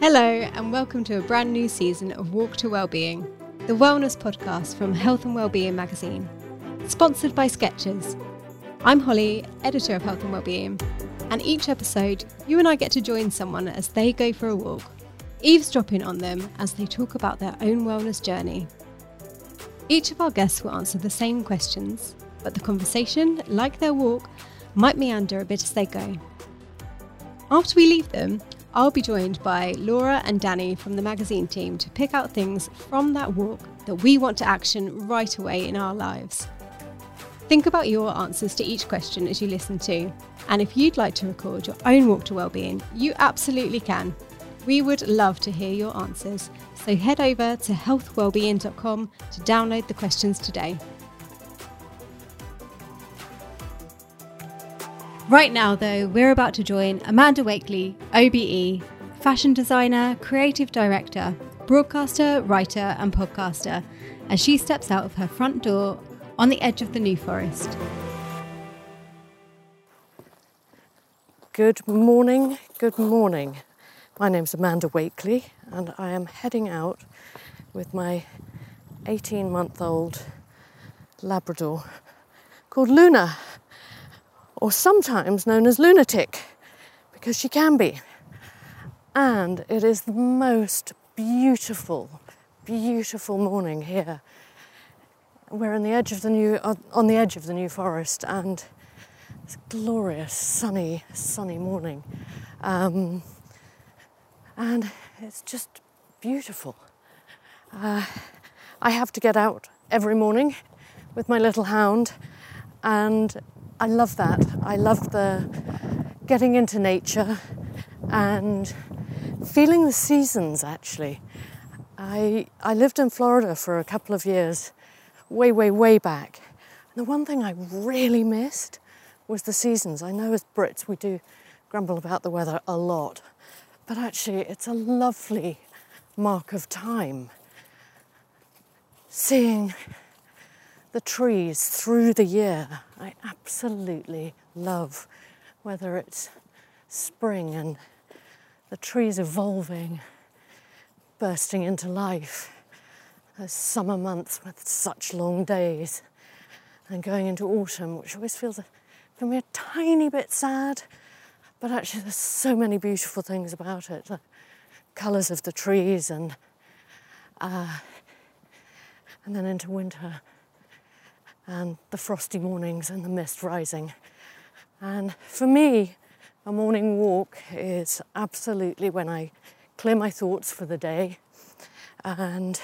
Hello, and welcome to a brand new season of Walk to Wellbeing, the wellness podcast from Health and Wellbeing magazine, sponsored by Skechers. I'm Holly, editor of Health and Wellbeing, and each episode, you and I get to join someone as they go for a walk, eavesdropping on them as they talk about their own wellness journey. Each of our guests will answer the same questions, but the conversation, like their walk, might meander a bit as they go. After we leave them, I'll be joined by Laura and Danny from the magazine team to pick out things from that walk that we want to action right away in our lives. Think about your answers to each question as you listen to, and if you'd like to record your own walk to wellbeing, you absolutely can. We would love to hear your answers, so head over to healthwellbeing.com to download the questions today. Right now, though, we're about to join Amanda Wakeley, OBE, fashion designer, creative director, broadcaster, writer, and podcaster, as she steps out of her front door on the edge of the New Forest. Good morning, good morning. My name's Amanda Wakeley, and I am heading out with my 18 month old Labrador called Luna or sometimes known as lunatic, because she can be. And it is the most beautiful, beautiful morning here. We're on the edge of the new, on the edge of the New Forest, and it's a glorious, sunny, sunny morning, um, and it's just beautiful. Uh, I have to get out every morning with my little hound, and I love that. I love the getting into nature and feeling the seasons actually. I, I lived in Florida for a couple of years, way, way, way back. And the one thing I really missed was the seasons. I know as Brits we do grumble about the weather a lot, but actually it's a lovely mark of time. Seeing the trees through the year. I absolutely love whether it's spring and the trees evolving, bursting into life, those summer months with such long days, and going into autumn, which always feels for me a tiny bit sad, but actually there's so many beautiful things about it. The colours of the trees and uh, and then into winter and the frosty mornings and the mist rising. And for me, a morning walk is absolutely when I clear my thoughts for the day and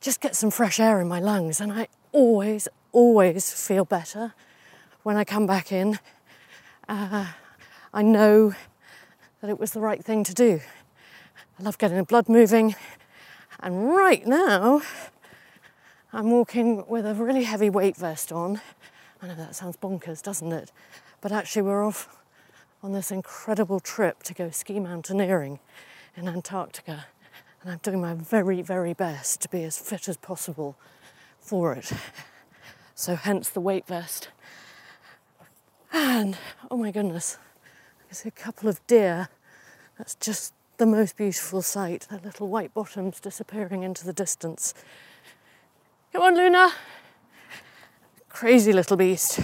just get some fresh air in my lungs. And I always, always feel better when I come back in. Uh, I know that it was the right thing to do. I love getting the blood moving. And right now, I'm walking with a really heavy weight vest on. I know that sounds bonkers, doesn't it? But actually, we're off on this incredible trip to go ski mountaineering in Antarctica. And I'm doing my very, very best to be as fit as possible for it. So, hence the weight vest. And oh my goodness, I see a couple of deer. That's just the most beautiful sight. Their little white bottoms disappearing into the distance. Come on, Luna. Crazy little beast.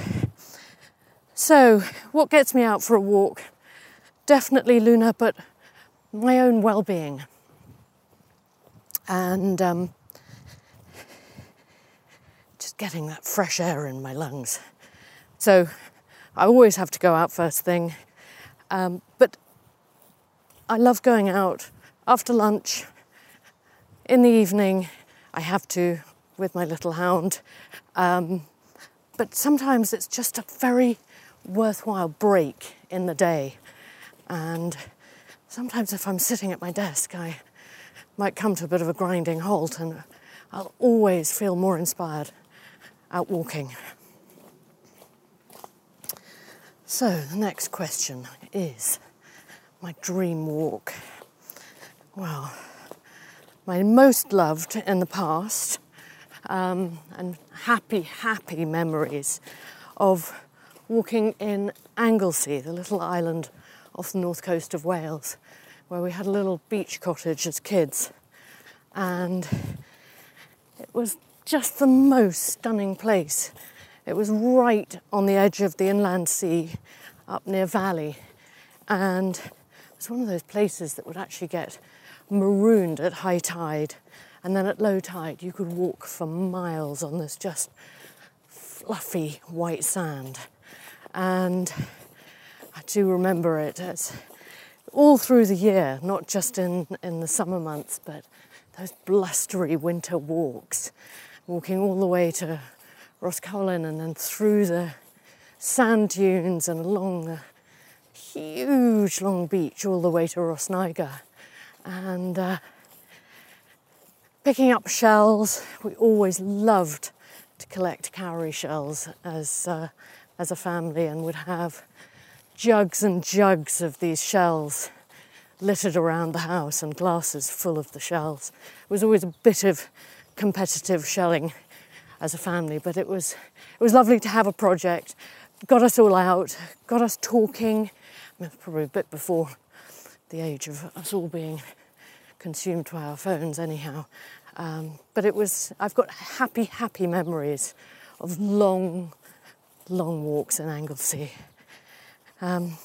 So, what gets me out for a walk? Definitely Luna, but my own well being. And um, just getting that fresh air in my lungs. So, I always have to go out first thing. Um, but I love going out after lunch, in the evening. I have to with my little hound. Um, but sometimes it's just a very worthwhile break in the day. And sometimes if I'm sitting at my desk, I might come to a bit of a grinding halt and I'll always feel more inspired out walking. So, the next question is my dream walk. Well, my most loved in the past um, and happy, happy memories of walking in Anglesey, the little island off the north coast of Wales, where we had a little beach cottage as kids. And it was just the most stunning place. It was right on the edge of the inland sea up near Valley. And it was one of those places that would actually get marooned at high tide. And then at low tide, you could walk for miles on this just fluffy white sand. And I do remember it as all through the year, not just in, in the summer months, but those blustery winter walks, walking all the way to Rhoscolyn and then through the sand dunes and along the huge long beach all the way to Rhosneigr. And uh, picking up shells, we always loved to collect cowrie shells as, uh, as a family and would have jugs and jugs of these shells littered around the house and glasses full of the shells. It was always a bit of competitive shelling as a family, but it was it was lovely to have a project. Got us all out, got us talking. Probably a bit before the age of us all being consumed by our phones, anyhow. Um, but it was I've got happy, happy memories of long, long walks in Anglesey. Um,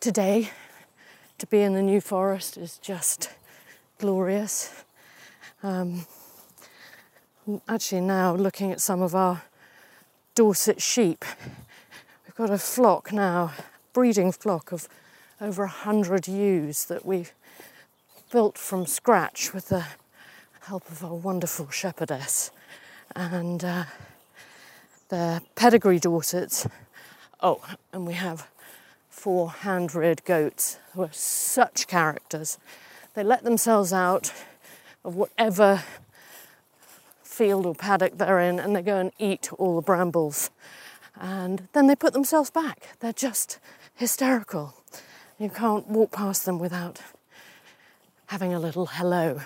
today, to be in the New Forest is just glorious. Um, actually, now looking at some of our Dorset sheep, we've got a flock now, breeding flock of over a hundred ewes that we've built from scratch with the help of our wonderful shepherdess. And uh, pedigree Dorsets Oh, and we have four hand reared goats who are such characters. They let themselves out of whatever field or paddock they're in and they go and eat all the brambles. And then they put themselves back. They're just hysterical. You can't walk past them without having a little hello.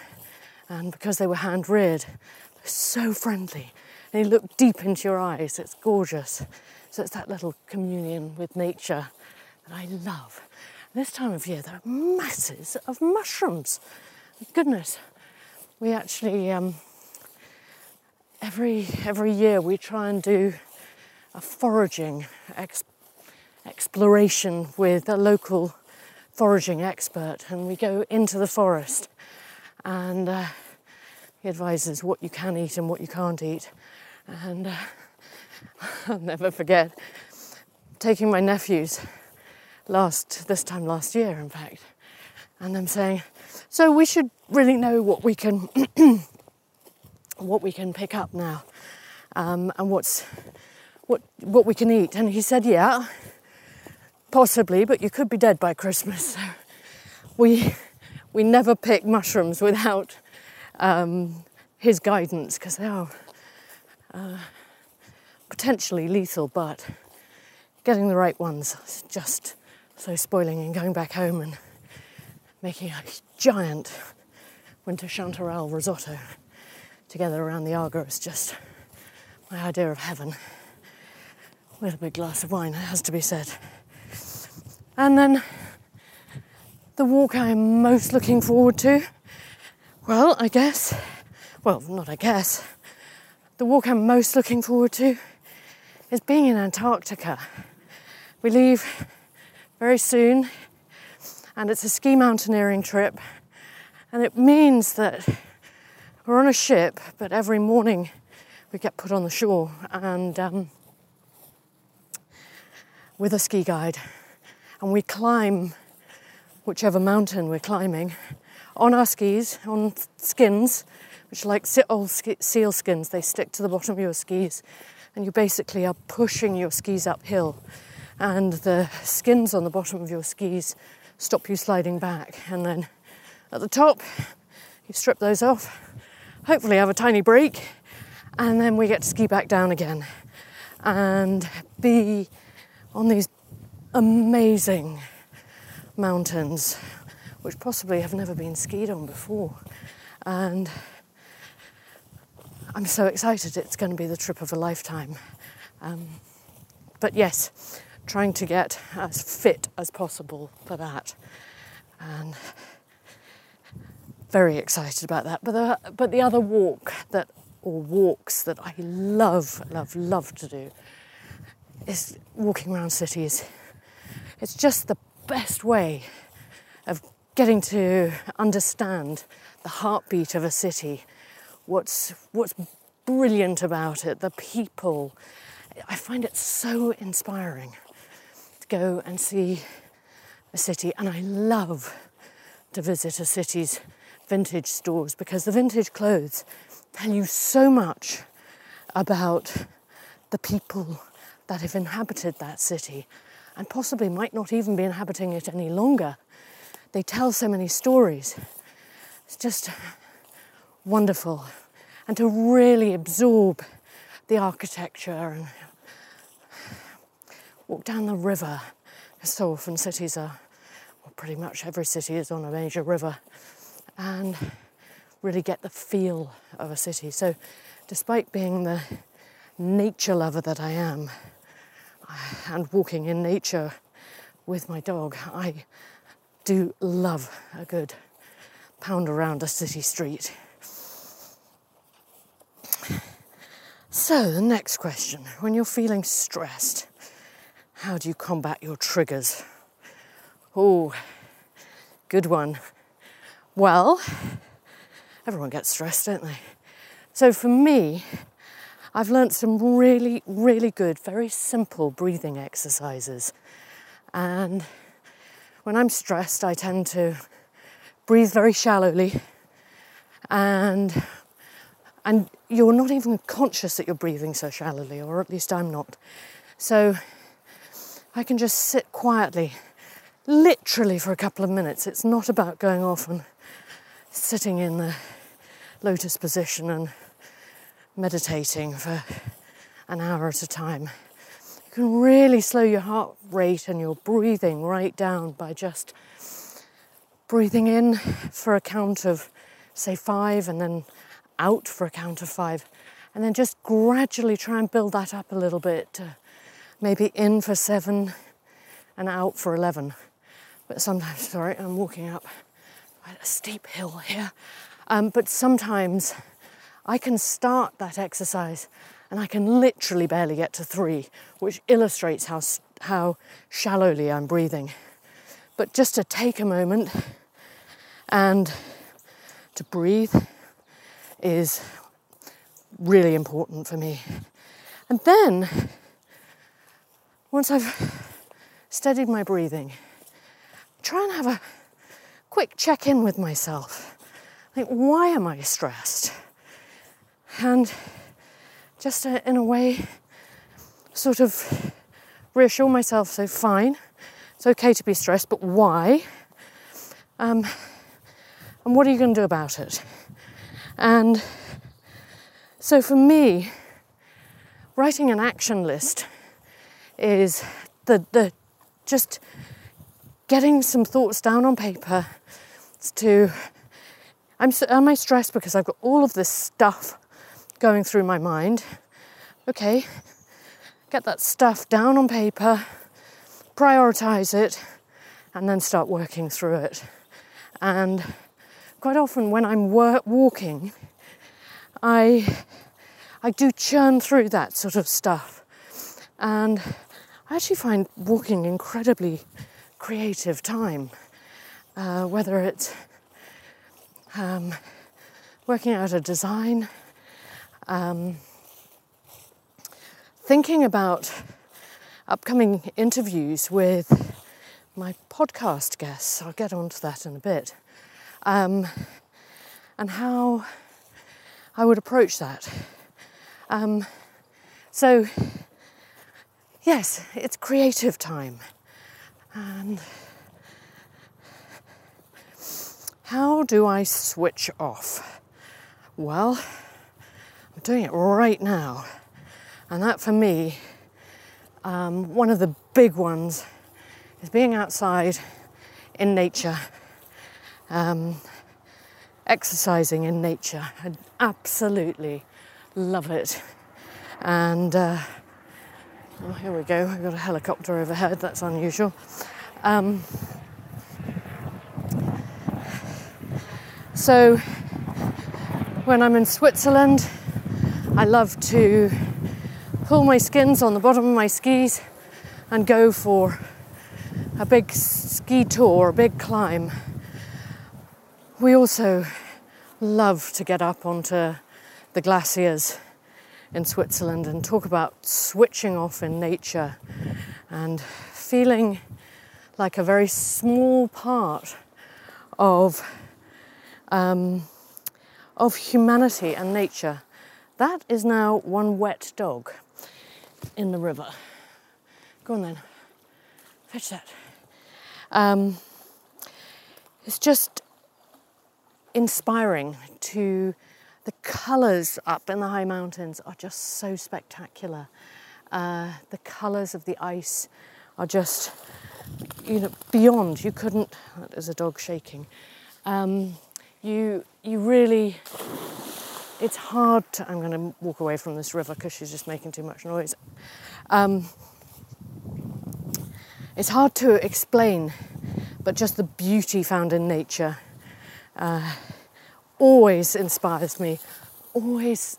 And because they were hand reared, they're so friendly. They look deep into your eyes. It's gorgeous. So it's that little communion with nature that I love. This time of year, there are masses of mushrooms. Goodness, we actually um, every every year we try and do a foraging ex- exploration with a local foraging expert, and we go into the forest, and uh, he advises what you can eat and what you can't eat, and. Uh, I'll never forget taking my nephews last this time last year, in fact, and them saying, "So we should really know what we can what we can pick up now, um, and what's what what we can eat." And he said, "Yeah, possibly, but you could be dead by Christmas." So we we never pick mushrooms without um, his guidance because they are. Uh, potentially lethal, but getting the right ones is just so spoiling and going back home and making a giant winter chanterelle risotto together around the Aga is just my idea of heaven. With a big glass of wine, it has to be said. And then the walk I'm most looking forward to, well, I guess, well, not I guess, the walk I'm most looking forward to is being in Antarctica. We leave very soon, and it's a ski mountaineering trip, and it means that we're on a ship, but every morning we get put on the shore and um, with a ski guide, and we climb whichever mountain we're climbing on our skis, on skins, which are like old seal skins. They stick to the bottom of your skis and you basically are pushing your skis uphill, and the skins on the bottom of your skis stop you sliding back. And then at the top, you strip those off, hopefully, have a tiny break, and then we get to ski back down again and be on these amazing mountains, which possibly have never been skied on before. And I'm so excited. It's going to be the trip of a lifetime. Um, but yes, trying to get as fit as possible for that. and very excited about that. But the, but the other walk that, or walks that I love, love, love to do is walking around cities. It's just the best way of getting to understand the heartbeat of a city, what's, what's brilliant about it, the people. I find it so inspiring to go and see a city, and I love to visit a city's vintage stores because the vintage clothes tell you so much about the people that have inhabited that city and possibly might not even be inhabiting it any longer. They tell so many stories. It's just wonderful. And to really absorb the architecture and walk down the river. So often cities are, well, pretty much every city is on a major river, and really get the feel of a city. So, despite being the nature lover that I am, and walking in nature with my dog, I do love a good pound around a city street. So, the next question when you're feeling stressed, how do you combat your triggers? Oh, good one. Well, everyone gets stressed, don't they? So, for me, I've learnt some really, really good, very simple breathing exercises. And when I'm stressed, I tend to breathe very shallowly and and you're not even conscious that you're breathing so shallowly or at least I'm not. So I can just sit quietly literally for a couple of minutes. It's not about going off and sitting in the lotus position and meditating for an hour at a time. You can really slow your heart rate and your breathing right down by just breathing in for a count of, say, five, and then out for a count of five. And then just gradually try and build that up a little bit. maybe in for seven and out for 11. But sometimes, sorry, I'm walking up a steep hill here. Um, but sometimes I can start that exercise and I can literally barely get to three, which illustrates how, how shallowly I'm breathing. But just to take a moment and to breathe is really important for me. And then, once I've steadied my breathing, try and have a quick check in with myself. Like, why am I stressed? And just uh, in a way sort of reassure myself so fine it's okay to be stressed but why? Um, and what are you going to do about it? And so for me writing an action list is the, the just getting some thoughts down on paper to I'm, am I stressed because I've got all of this stuff going through my mind. Okay, get that stuff down on paper, prioritize it, and then start working through it. And quite often, when I'm wor- walking, I I do churn through that sort of stuff, and I actually find walking incredibly creative time. Uh, whether it's um, working out a design, um, thinking about upcoming interviews with my podcast guests. I'll get onto that in a bit. Um, and how I would approach that. Um, so, yes, it's creative time. And how do I switch off? Well, Doing it right now. And that for me, um, one of the big ones is being outside in nature, um, exercising in nature. I absolutely love it. And uh, oh, here we go, we've got a helicopter overhead, that's unusual. Um, So when I'm in Switzerland, I love to pull my skins on the bottom of my skis and go for a big ski tour, a big climb. We also love to get up onto the glaciers in Switzerland and talk about switching off in nature and feeling like a very small part of um, of humanity and nature. That is now one wet dog in the river. Go on then, fetch that. Um, it's just inspiring to the colours up in the high mountains are just so spectacular. Uh, the colours of the ice are just, you know, beyond. You couldn't. There's a dog shaking. Um, you you really. It's hard to. I'm going to walk away from this river because she's just making too much noise. Um, it's hard to explain, but just the beauty found in nature uh, always inspires me, always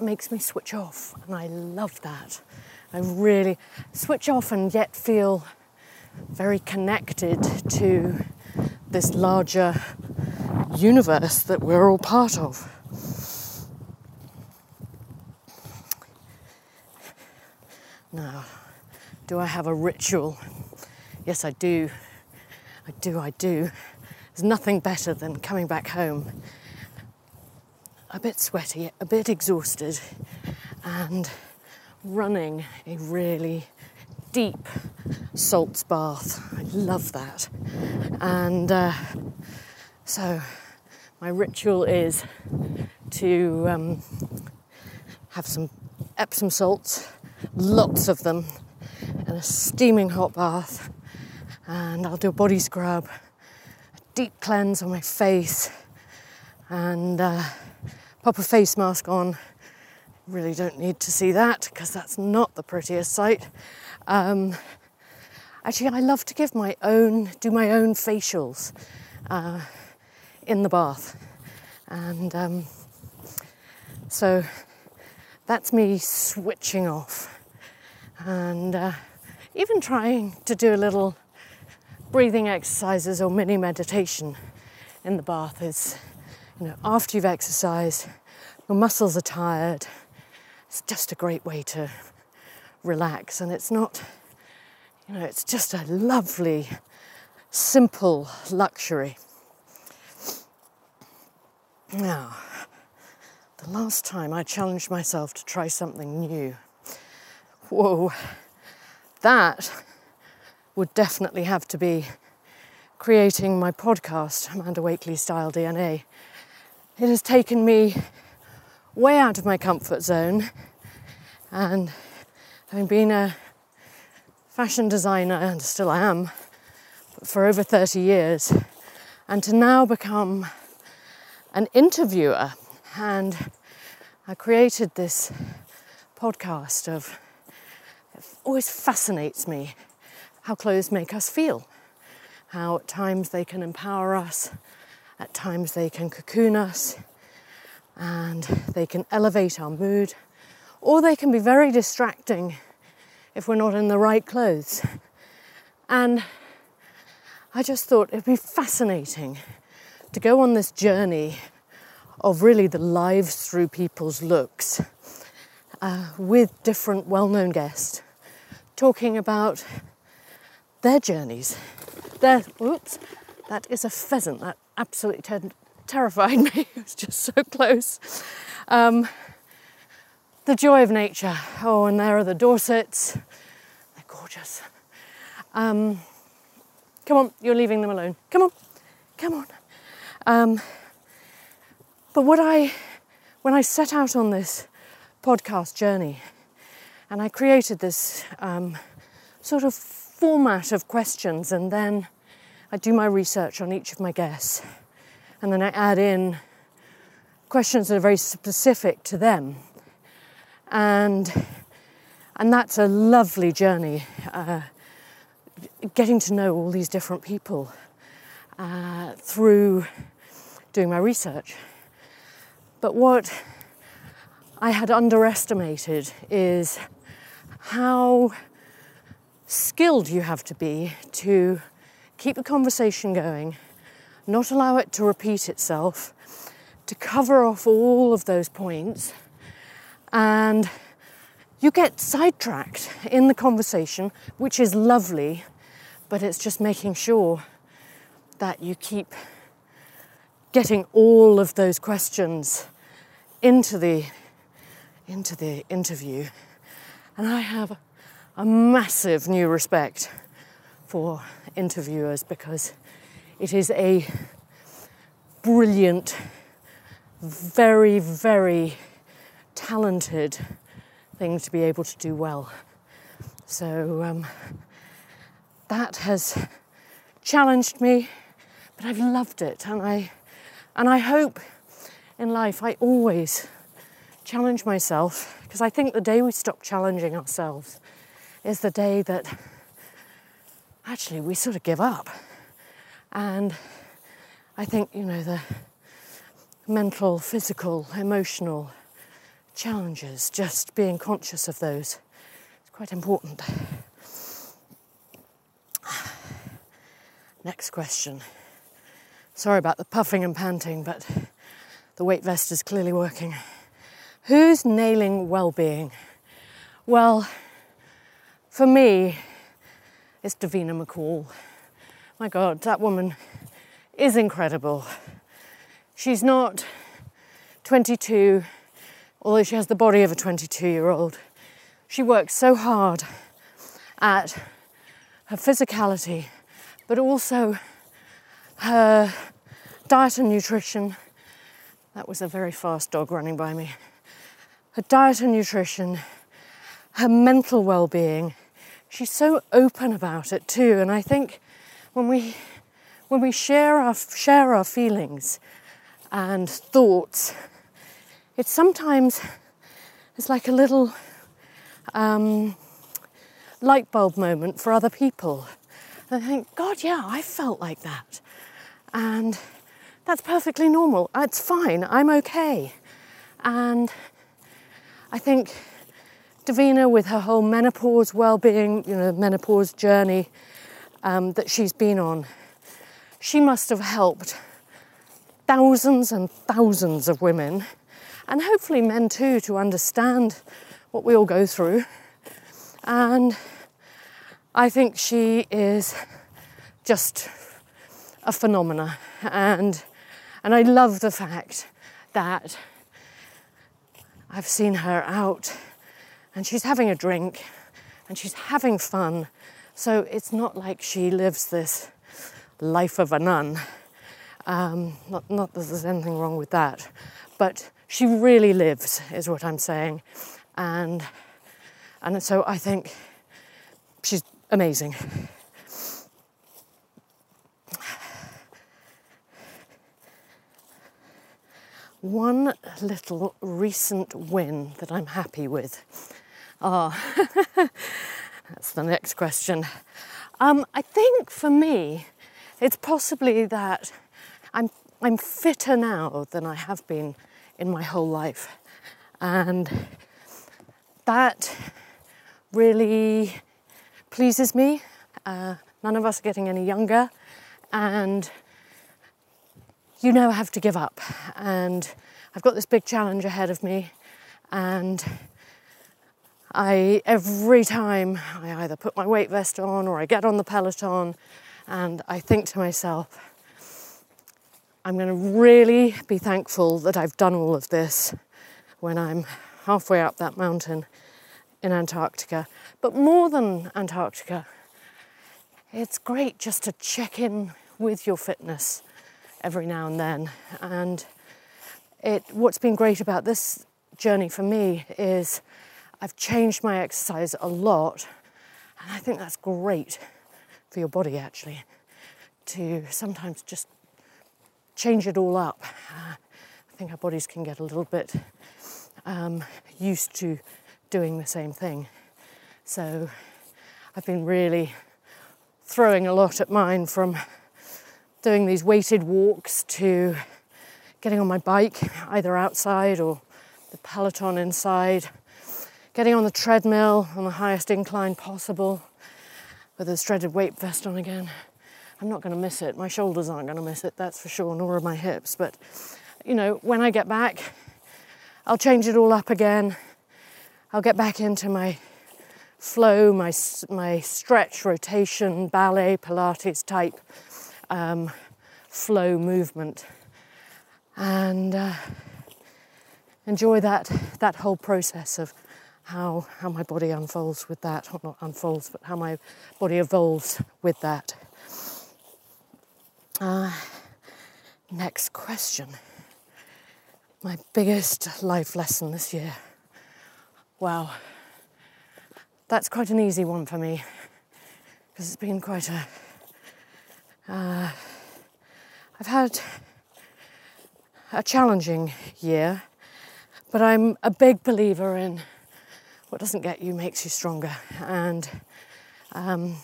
makes me switch off, and I love that. I really switch off and yet feel very connected to this larger universe that we're all part of. Now, do I have a ritual? Yes, I do. I do, I do. There's nothing better than coming back home a bit sweaty, a bit exhausted, and running a really deep salts bath. I love that. And uh, so, my ritual is to um, have some Epsom salts, lots of them, and a steaming hot bath. And I'll do a body scrub, a deep cleanse on my face, and uh, pop a face mask on really don't need to see that because that's not the prettiest sight. Um, actually, I love to give my own, do my own facials uh, in the bath. And um, so that's me switching off and uh, even trying to do a little breathing exercises or mini meditation in the bath is, you know, after you've exercised, your muscles are tired, it's just a great way to relax. And it's not, you know, it's just a lovely, simple luxury. Now, the last time I challenged myself to try something new, whoa, that would definitely have to be creating my podcast, Amanda Wakeley Style DNA. It has taken me way out of my comfort zone. And having been a fashion designer, and still I am, for over 30 years, and to now become an interviewer. And I created this podcast of, always fascinates me how clothes make us feel, how at times they can empower us, at times they can cocoon us, and they can elevate our mood, or they can be very distracting if we're not in the right clothes. And I just thought it'd be fascinating to go on this journey of really the lives through people's looks uh, with different well known guests talking about their journeys. Their, oops, that is a pheasant. That absolutely turned terrified me. it was just so close. Um, the joy of nature. Oh, and there are the Dorsets. They're gorgeous. Um, come on, you're leaving them alone. Come on, come on. Um, but what I, when I set out on this podcast journey, and I created this um, sort of format of questions, and then I do my research on each of my guests and then I add in questions that are very specific to them. And, and that's a lovely journey, uh, getting to know all these different people uh, through doing my research. But what I had underestimated is how skilled you have to be to keep the conversation going, not allow it to repeat itself, to cover off all of those points, and you get sidetracked in the conversation, which is lovely, but it's just making sure that you keep getting all of those questions into the into the interview. And I have a massive new respect for interviewers because it is a brilliant, very, very talented thing to be able to do well. So um, that has challenged me, but I've loved it, and I and I hope in life I always challenge myself because I think the day we stop challenging ourselves is the day that actually we sort of give up. And I think, you know, the mental, physical, emotional challenges, just being conscious of those is quite important. Next question. Sorry about the puffing and panting, but the weight vest is clearly working. Who's nailing well being? Well, for me, it's Davina McCall. My God, that woman is incredible. She's not 22 although she has the body of a 22 year old, she works so hard at her physicality, but also her diet and nutrition. That was a very fast dog running by me. Her diet and nutrition, her mental well being. She's so open about it too, and I think when we when we share our share our feelings and thoughts it's sometimes it's like a little um, light bulb moment for other people. And I think, God, yeah, I felt like that. And that's perfectly normal. It's fine. I'm okay. And I think Davina, with her whole menopause well-being, you know, menopause journey um, that she's been on, she must have helped thousands and thousands of women and hopefully men too, to understand what we all go through. And I think she is just a phenomena. And, and I love the fact that I've seen her out and she's having a drink and she's having fun. So it's not like she lives this life of a nun. Um, not, not that there's anything wrong with that, but she really lives, is what I'm saying. And, and so I think she's amazing. One little recent win that I'm happy with. Ah, oh, that's the next question. Um, I think for me, it's possibly that I'm, I'm fitter now than I have been in my whole life. And that really pleases me. Uh, none of us are getting any younger, and you know I have to give up. And I've got this big challenge ahead of me, and I every time I either put my weight vest on or I get on the peloton, and I think to myself, I'm going to really be thankful that I've done all of this when I'm halfway up that mountain in Antarctica. But more than Antarctica, it's great just to check in with your fitness every now and then. And it, what's been great about this journey for me is I've changed my exercise a lot, and I think that's great for your body actually to sometimes just change it all up. Uh, I think our bodies can get a little bit um, used to doing the same thing. So I've been really throwing a lot at mine from doing these weighted walks to getting on my bike, either outside or the peloton inside, getting on the treadmill on the highest incline possible with a dreaded weight vest on again. I'm not going to miss it. My shoulders aren't going to miss it, that's for sure, nor are my hips. But, you know, when I get back, I'll change it all up again. I'll get back into my flow, my, my stretch, rotation, ballet, Pilates type um, flow movement. And uh, enjoy that, that whole process of how, how my body unfolds with that, or not unfolds, but how my body evolves with that. Uh, next question. My biggest life lesson this year. Wow. That's quite an easy one for me because it's been quite a. uh, had a challenging year, but I'm a big believer in what doesn't get you makes you stronger. And um,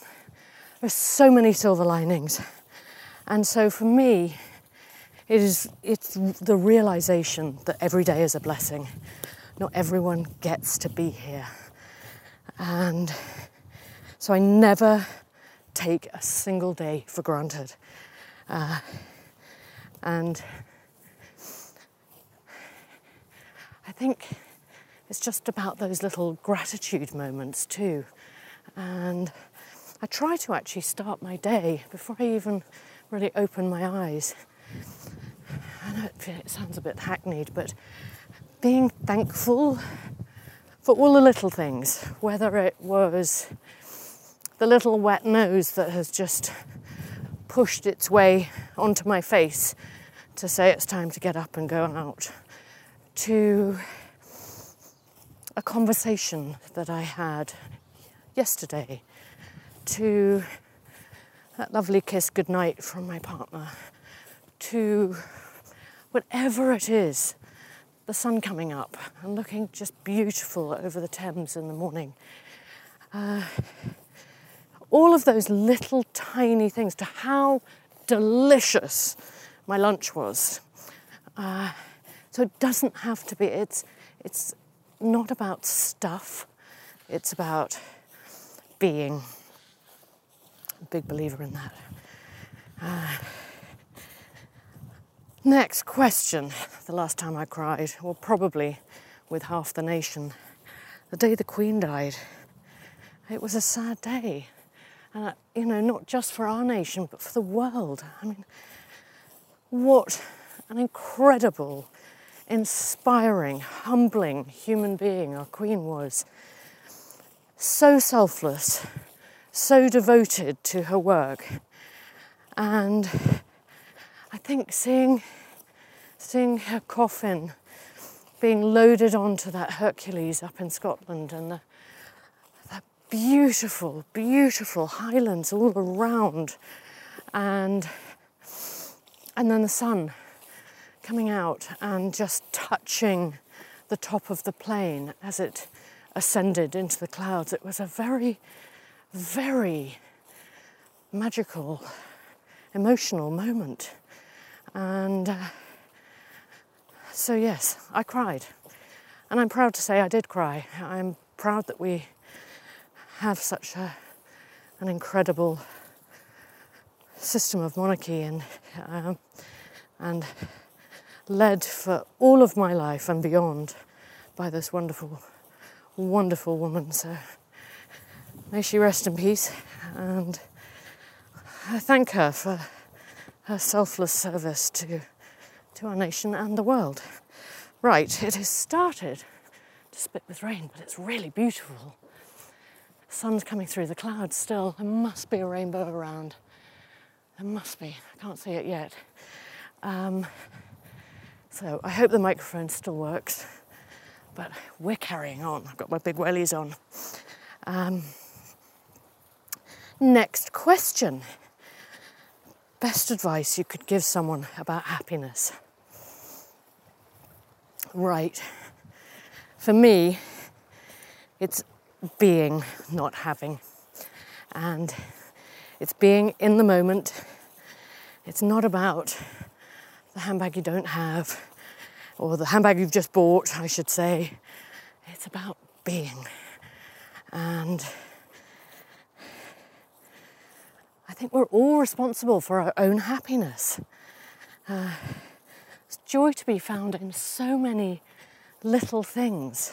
there's so many silver linings. And so for me, it is it's the realization that every day is a blessing. Not everyone gets to be here. And so I never take a single day for granted. Uh, and I think it's just about those little gratitude moments too. And I try to actually start my day before I even really open my eyes. I know it sounds a bit hackneyed, but being thankful for all the little things, whether it was the little wet nose that has just pushed its way onto my face to say it's time to get up and go out, to a conversation that I had yesterday to that lovely kiss goodnight from my partner to whatever it is, the sun coming up and looking just beautiful over the Thames in the morning. Uh, all of those little tiny things to how delicious my lunch was. Uh, so it doesn't have to be, it's, it's not about stuff, it's about being. A big believer in that. Uh, next question. The last time I cried, well, probably with half the nation, the day the Queen died. It was a sad day. Uh, you know, not just for our nation, but for the world. I mean, what an incredible inspiring, humbling human being our Queen was. So selfless, so devoted to her work. And I think seeing, seeing her coffin being loaded onto that Hercules up in Scotland and the beautiful, beautiful highlands all around, and, and then the sun coming out and just touching the top of the plane as it ascended into the clouds. It was a very, very magical, emotional moment. And uh, so, yes, I cried. And I'm proud to say I did cry. I'm proud that we have such a, an incredible system of monarchy and, um, and led for all of my life and beyond by this wonderful, wonderful woman. So may she rest in peace. And I thank her for her selfless service to, to our nation and the world. Right, it has started to spit with rain, but it's really beautiful. Sun's coming through the clouds still. There must be a rainbow around. There must be. I can't see it yet. Um, so I hope the microphone still works, but we're carrying on. I've got my big wellies on. Um, next question Best advice you could give someone about happiness? Right. For me, it's being, not having. And it's being in the moment. It's not about the handbag you don't have, or the handbag you've just bought, I should say. It's about being. And I think we're all responsible for our own happiness. Uh, there's joy to be found in so many little things.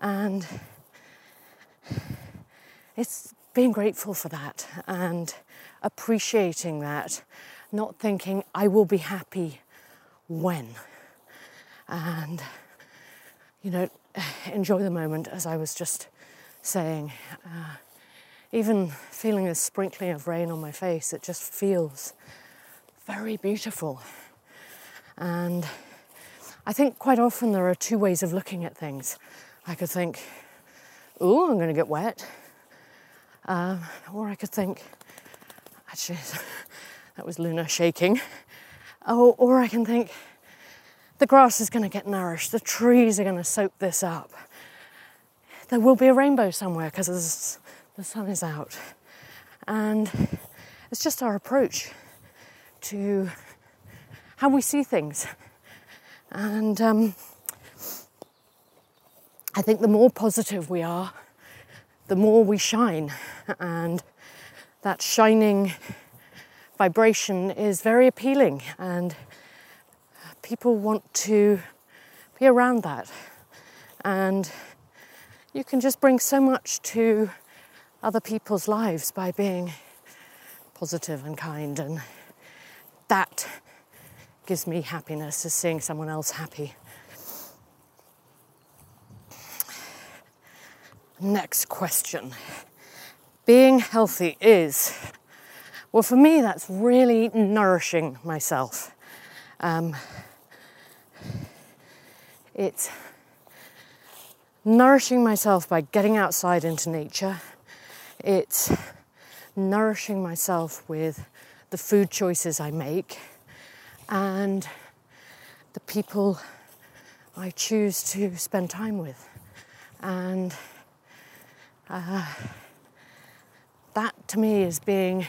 And it's being grateful for that and appreciating that, not thinking, I will be happy when. And, you know, enjoy the moment, as I was just saying. Uh, even feeling a sprinkling of rain on my face, it just feels very beautiful. And I think quite often there are two ways of looking at things. I could think, oh, I'm going to get wet. Um, or I could think, actually, that was Luna shaking. Oh, or I can think, the grass is going to get nourished, the trees are going to soak this up. There will be a rainbow somewhere because the sun is out. And it's just our approach to how we see things. And um, I think the more positive we are, the more we shine. And that shining vibration is very appealing, and people want to be around that. And you can just bring so much to other people's lives by being positive and kind, and that gives me happiness, is seeing someone else happy. Next question. Being healthy is, well, for me, that's really nourishing myself. Um, it's nourishing myself by getting outside into nature. It's nourishing myself with the food choices I make and the people I choose to spend time with. And uh, that to me is being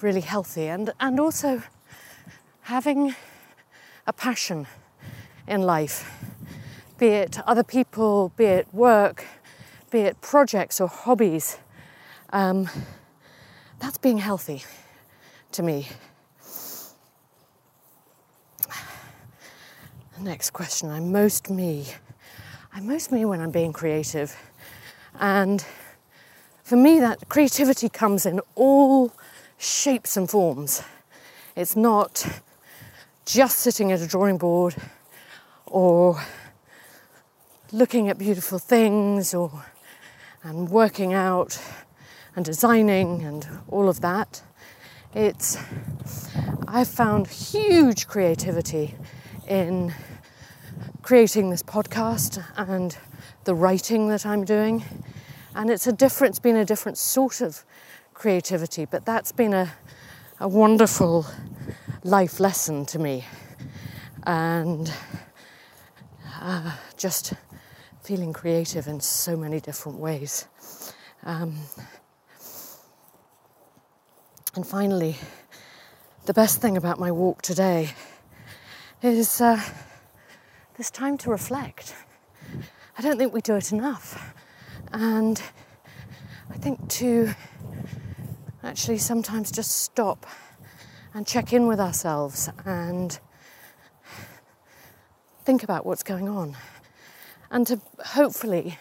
really healthy and, and also having a passion in life, be it other people, be it work, be it projects or hobbies. Um, that's being healthy to me. The next question I'm most me. I'm most me when I'm being creative. And for me, that creativity comes in all shapes and forms. It's not just sitting at a drawing board or looking at beautiful things or and working out and designing and all of that. It's I've found huge creativity in creating this podcast and the writing that I'm doing. And it's a different, it's been a different sort of creativity, but that's been a, a wonderful life lesson to me. And uh, just feeling creative in so many different ways. Um, and finally, the best thing about my walk today is uh, this time to reflect. I don't think we do it enough. And I think to actually sometimes just stop and check in with ourselves and think about what's going on. And to hopefully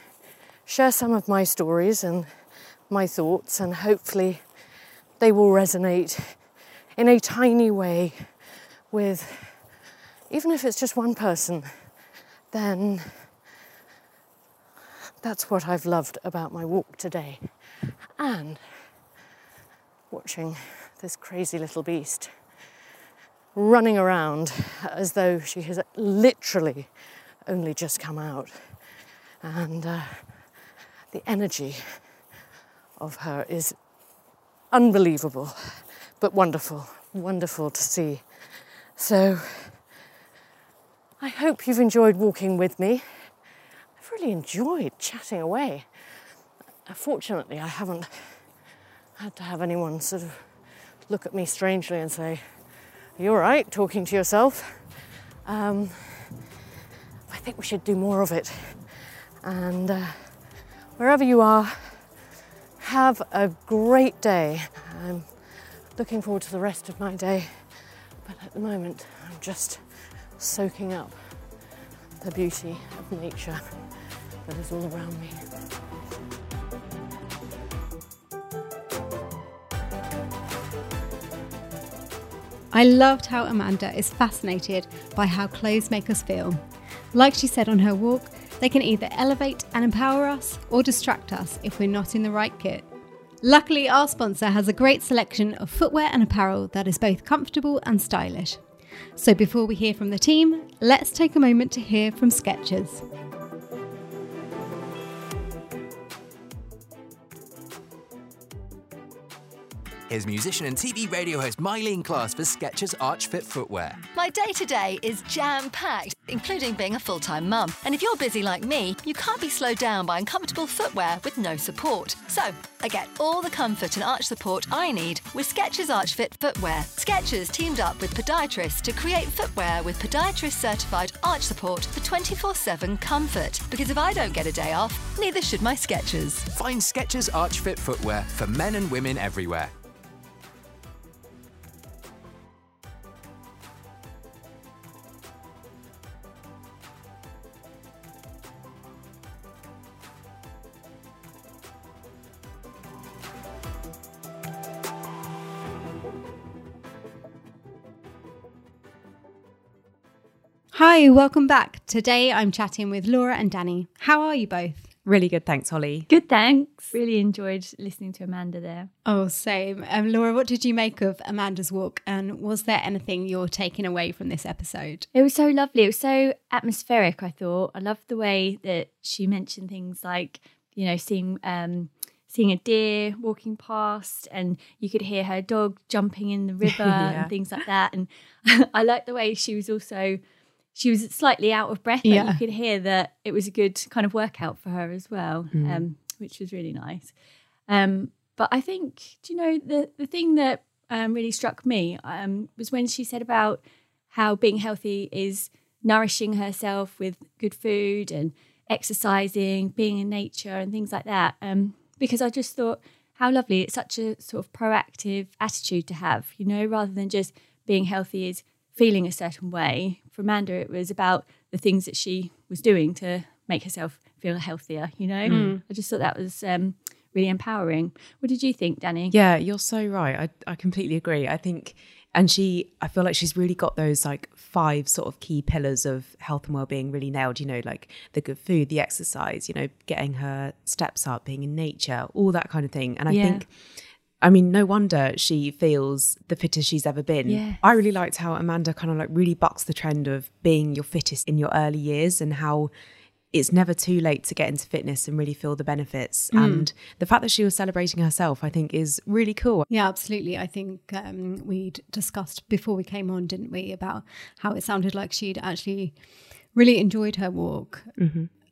share some of my stories and my thoughts, and hopefully they will resonate in a tiny way with, even if it's just one person, then that's what I've loved about my walk today. And watching this crazy little beast running around as though she has literally only just come out. And uh, the energy of her is unbelievable, but wonderful, wonderful to see. So I hope you've enjoyed walking with me really enjoyed chatting away. Fortunately, I haven't had to have anyone sort of look at me strangely and say, Are you're right, talking to yourself. Um, I think we should do more of it. And uh, wherever you are, have a great day. I'm looking forward to the rest of my day, but at the moment, I'm just soaking up the beauty of nature that is all around me. I loved how Amanda is fascinated by how clothes make us feel. Like she said on her walk, they can either elevate and empower us or distract us if we're not in the right kit. Luckily, our sponsor has a great selection of footwear and apparel that is both comfortable and stylish. So before we hear from the team, let's take a moment to hear from Skechers. Here's musician and TV radio host Myleene Klass for Skechers Arch Fit footwear. My day to day is jam packed, including being a full time mum. And if you're busy like me, you can't be slowed down by uncomfortable footwear with no support. So, I get all the comfort and arch support I need with Skechers Arch Fit footwear. Skechers teamed up with podiatrists to create footwear with podiatrist certified arch support for 24 7 comfort. Because if I don't get a day off, neither should my Skechers. Find Skechers Arch Fit footwear for men and women everywhere. Hi, welcome back. Today I'm chatting with Laura and Danny. How are you both? Really good, thanks, Holly. Good, thanks. Really enjoyed listening to Amanda there. Oh, same. Um, Laura, what did you make of Amanda's walk? And was there anything you're taking away from this episode? It was so lovely. It was so atmospheric, I thought. I loved the way that she mentioned things like, you know, seeing um, seeing a deer walking past and you could hear her dog jumping in the river Yeah. and things like that. And I liked the way she was also she was slightly out of breath, but Yeah. you could hear that it was a good kind of workout for her as well, Mm. um, which was really nice. Um, but I think, do you know, the the thing that um, really struck me um, was when she said about how being healthy is nourishing herself with good food and exercising, being in nature, and things like that. Um, because I just thought how lovely it's such a sort of proactive attitude to have, you know, rather than just being healthy is feeling a certain way. For Amanda, it was about the things that she was doing to make herself feel healthier, you know? I just thought that was um, really empowering. What did you think, Danny? Yeah, you're so right. I, I completely agree. I think, and she, I feel like she's really got those like five sort of key pillars of health and well-being really nailed. You know, like the good food, the exercise, you know, getting her steps up, being in nature, all that kind of thing. And I Yeah. think. I mean, no wonder she feels the fittest she's ever been. Yes. I really liked how Amanda kind of like really bucks the trend of being your fittest in your early years and how it's never too late to get into fitness and really feel the benefits. And the fact that she was celebrating herself, I think, is really cool. Yeah, absolutely. I think um, we'd discussed before we came on, didn't we, about how it sounded like she'd actually really enjoyed her walk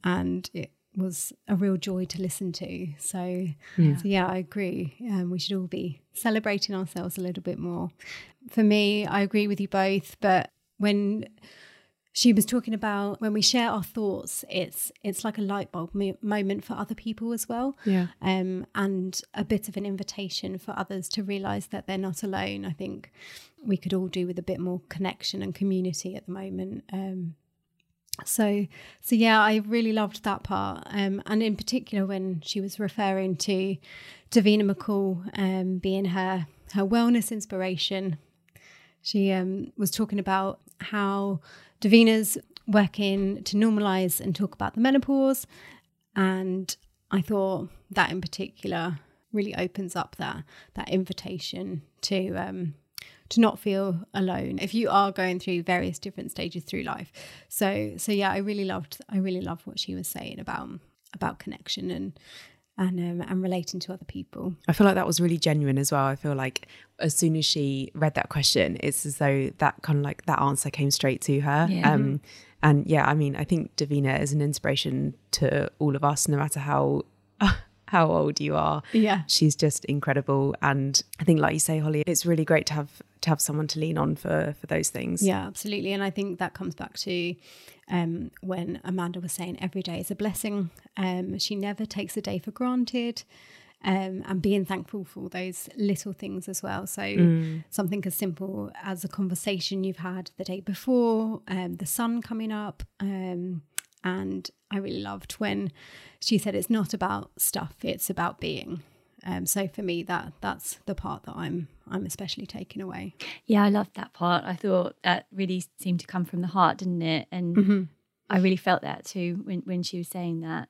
and it was a real joy to listen to. So, yeah, so yeah I agree. Um, we should all be celebrating ourselves a little bit more. For me, I agree with you both, but when she was talking about when we share our thoughts it's it's like a light bulb mo- moment for other people as well Yeah. um, and a bit of an invitation for others to realize that they're not alone i think we could all do with a bit more connection and community at the moment um, so so yeah i really loved that part um, and in particular when she was referring to davina mccall um, being her her wellness inspiration she um, was talking about how Davina's working to normalize and talk about the menopause. And I thought that in particular really opens up that that invitation to um, to not feel alone if you are going through various different stages through life. So so yeah, I really loved I really loved what she was saying about about connection and and um, and relating to other people. I feel like that was really genuine as well. I feel like as soon as she read that question, it's as though that kind of like that answer came straight to her. Yeah. Um, and yeah, I mean, I think Davina is an inspiration to all of us, no matter how how old you are. Yeah. She's just incredible. And I think, like you say, Holly, it's really great to have to have someone to lean on for for those things. Yeah, absolutely. And I think that comes back to um, when Amanda was saying every day is a blessing. Um, she never takes a day for granted. Um, and being thankful for those little things as well. So, something as simple as a conversation you've had the day before, um, the sun coming up. Um, and I really loved when she said it's not about stuff, it's about being. Um, so for me, that that's the part that I'm I'm especially taken away. Yeah, I loved that part. I thought that really seemed to come from the heart, didn't it? And I really felt that too when, when she was saying that.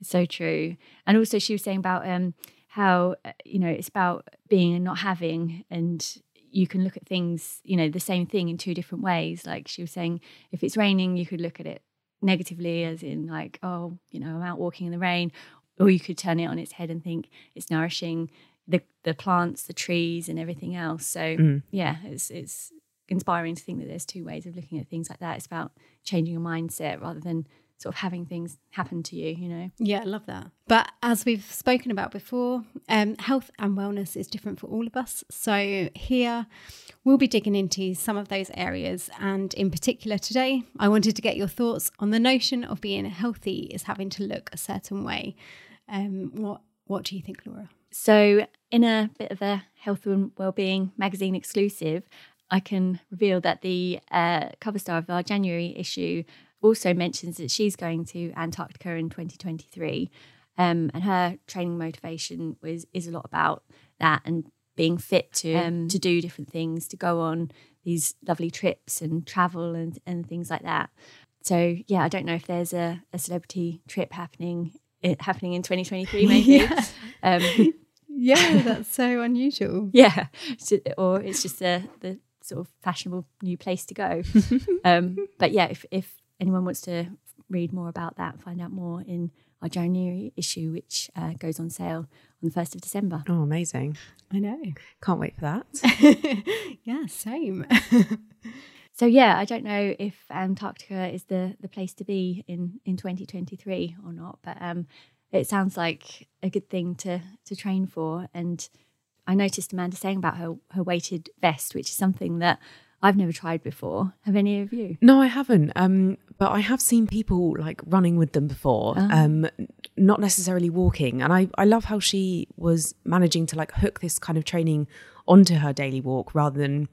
It's so true. And also, she was saying about um, how, uh, you know, it's about being and not having. And you can look at things, you know, the same thing in two different ways. Like she was saying, if it's raining, you could look at it negatively, as in, like, oh, you know, I'm out walking in the rain. Or you could turn it on its head and think it's nourishing the, the plants, the trees, and everything else. So, mm. yeah, it's, it's inspiring to think that there's two ways of looking at things like that. It's about changing your mindset rather than sort of having things happen to you, you know? Yeah, I love that. But as we've spoken about before, um, health and wellness is different for all of us. So here we'll be digging into some of those areas. And in particular, today, I wanted to get your thoughts on the notion of being healthy is having to look a certain way. Um, what What do you think, Laura? So, in a bit of a health and wellbeing magazine exclusive, I can reveal that the uh, cover star of our January issue also mentions that she's going to Antarctica in 2023, um, and her training motivation was is a lot about that and being fit to um, to do different things, to go on these lovely trips and travel and and things like that. So yeah, I don't know if there's a, a celebrity trip happening it happening in 2023 maybe. um, Yeah, that's so unusual. yeah, or it's just the the sort of fashionable new place to go. um, but yeah, if if anyone wants to read more about that, find out more in our January issue, which uh, goes on sale on the first of December. Oh, amazing. I know. Can't wait for that. yeah, same. So yeah, I don't know if Antarctica is the the place to be in in 2023 or not, but um, it sounds like a good thing to to train for. And I noticed Amanda saying about her her weighted vest, which is something that I've never tried before. Have any of you? No, I haven't. Um, but I have seen people like running with them before. Um, not necessarily walking. And I, I love how she was managing to like hook this kind of training onto her daily walk rather than,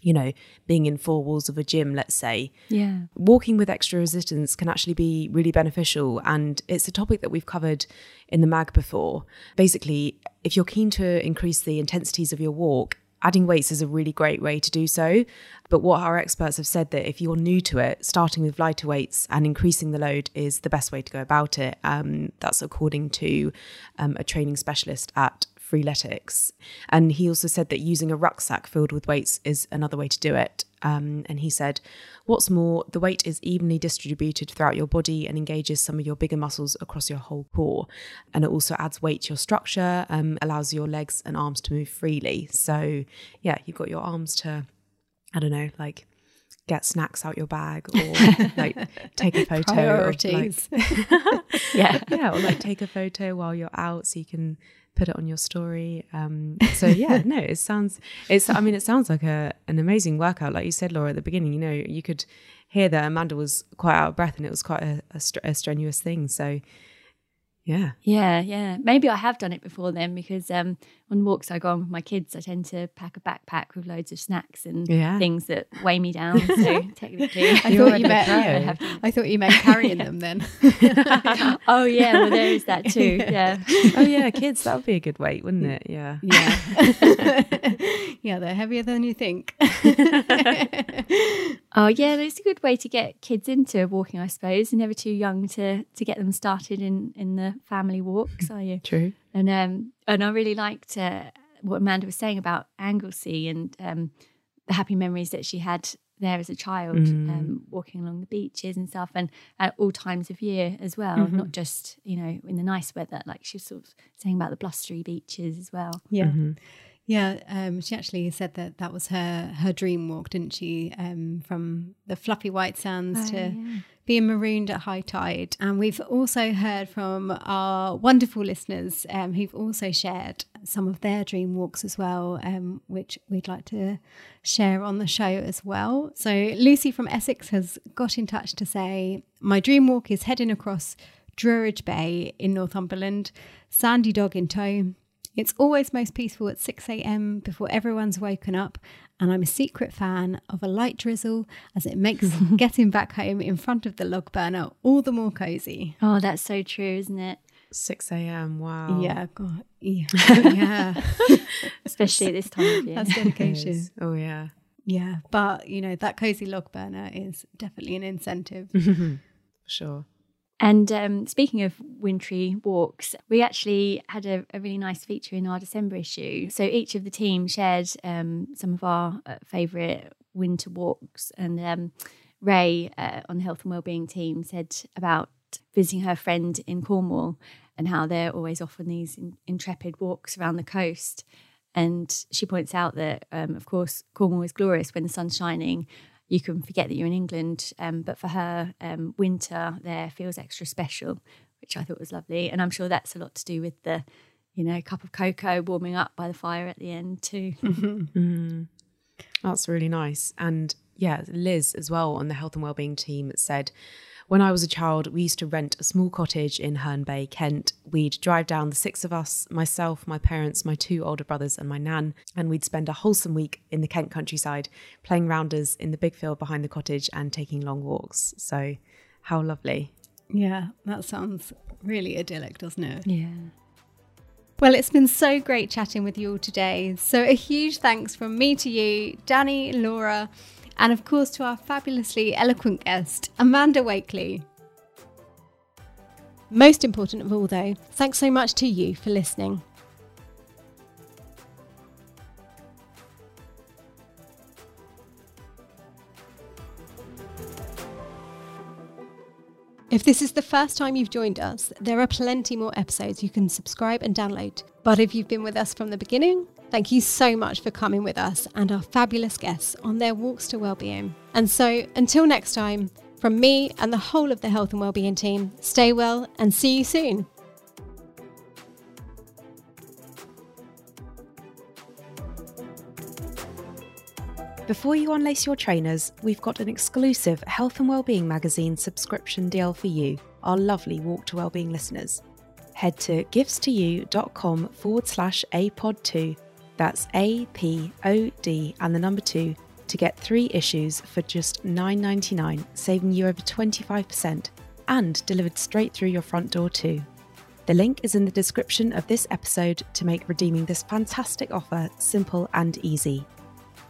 you know, being in four walls of a gym, let's say. Yeah. Walking with extra resistance can actually be really beneficial. And it's a topic that we've covered in the mag before. Basically, if you're keen to increase the intensities of your walk, adding weights is a really great way to do so. But what our experts have said that if you're new to it, starting with lighter weights and increasing the load is the best way to go about it. Um, that's according to um, a training specialist at Freeletics. And he also said that using a rucksack filled with weights is another way to do it. Um, and he said, What's more, the weight is evenly distributed throughout your body and engages some of your bigger muscles across your whole core. And it also adds weight to your structure, um, allows your legs and arms to move freely. So, yeah, you've got your arms to, I don't know, like get snacks out your bag or like take a photo. Priorities. Of, like, yeah, yeah, or like take a photo while you're out so you can put it on your story. Um, so yeah, no, it sounds it's. I mean, it sounds like a an amazing workout. Like you said, Laura, at the beginning, you know, you could hear that Amanda was quite out of breath, and it was quite a, a, str- a strenuous thing. So yeah, Yeah, yeah. Maybe I have done it before then because um, on walks I go on with my kids, I tend to pack a backpack with loads of snacks and Yeah. things that weigh me down. So technically, I thought you a meant. I have to- I thought you meant carrying them then. oh yeah, well there is that too. Yeah. oh yeah, kids, that would be a good weight, wouldn't it? Yeah. Yeah. yeah, they're heavier than you think. Oh yeah, it's a good way to get kids into walking, I suppose. You're never too young to to get them started in in the family walks, are you? True. And um and I really liked uh, what Amanda was saying about Anglesey and um the happy memories that she had there as a child, um, walking along the beaches and stuff, and at all times of year as well, not just you know in the nice weather. Like she was sort of saying about the blustery beaches as well. Yeah. Yeah, um, she actually said that that was her her dream walk, didn't she? Um, from the fluffy white sands Oh, to yeah. being marooned at high tide. And we've also heard from our wonderful listeners um, who've also shared some of their dream walks as well, um, which we'd like to share on the show as well. So Lucy from Essex has got in touch to say, My dream walk is heading across Druridge Bay in Northumberland, Sandy Dog in tow. It's always most peaceful at 6 a.m. before everyone's woken up, and I'm a secret fan of a light drizzle as it makes getting back home in front of the log burner all the more cozy. Oh, that's so true, isn't it? 6 a.m. Wow. Yeah, God, yeah, yeah. Especially at this time of year. That's dedication. Oh, yeah. Yeah, but you know that cozy log burner is definitely an incentive. For sure. And um, speaking of wintry walks, we actually had a, a really nice feature in our December issue. So each of the team shared um, some of our uh, favourite winter walks. And um, Ray uh, on the health and wellbeing team said about visiting her friend in Cornwall and how they're always off on these in, intrepid walks around the coast. And she points out that, um, of course, Cornwall is glorious when the sun's shining. You can forget that you're in England, um, but for her, um, winter there feels extra special, which I thought was lovely. And I'm sure that's a lot to do with the, you know, cup of cocoa warming up by the fire at the end too. That's really nice. And yeah, Liz as well on the health and wellbeing team said, when I was a child, we used to rent a small cottage in Herne Bay, Kent. We'd drive down, the six of us, myself, my parents, my two older brothers, and my nan, and we'd spend a wholesome week in the Kent countryside, playing rounders in the big field behind the cottage and taking long walks. So, how lovely. yeah, that sounds really idyllic, doesn't it? Yeah. Well, it's been so great chatting with you all today. So, a huge thanks from me to you, Danny, Laura, and of course to our fabulously eloquent guest, Amanda Wakeley. Most important of all, though, thanks so much to you for listening. If this is the first time you've joined us, there are plenty more episodes you can subscribe and download. But if you've been with us from the beginning, thank you so much for coming with us and our fabulous guests on their walks to wellbeing. And so, until next time, from me and the whole of the health and wellbeing team, stay well and see you soon. Before you unlace your trainers, we've got an exclusive Health and Wellbeing magazine subscription deal for you, our lovely Walk to Wellbeing listeners. Head to giftstoyou.com forward slash APOD2, that's A P O D and the number 2, to get three issues for just $9.99, saving you over 25% and delivered straight through your front door too. The link is in the description of this episode to make redeeming this fantastic offer simple and easy.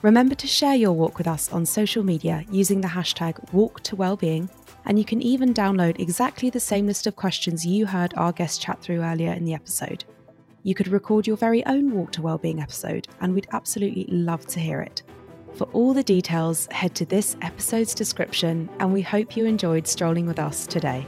Remember to share your walk with us on social media using the hashtag WalkToWellbeing, and you can even download exactly the same list of questions you heard our guest chat through earlier in the episode. You could record your very own Walk to Wellbeing episode, and we'd absolutely love to hear it. For all the details, head to this episode's description, and we hope you enjoyed strolling with us today.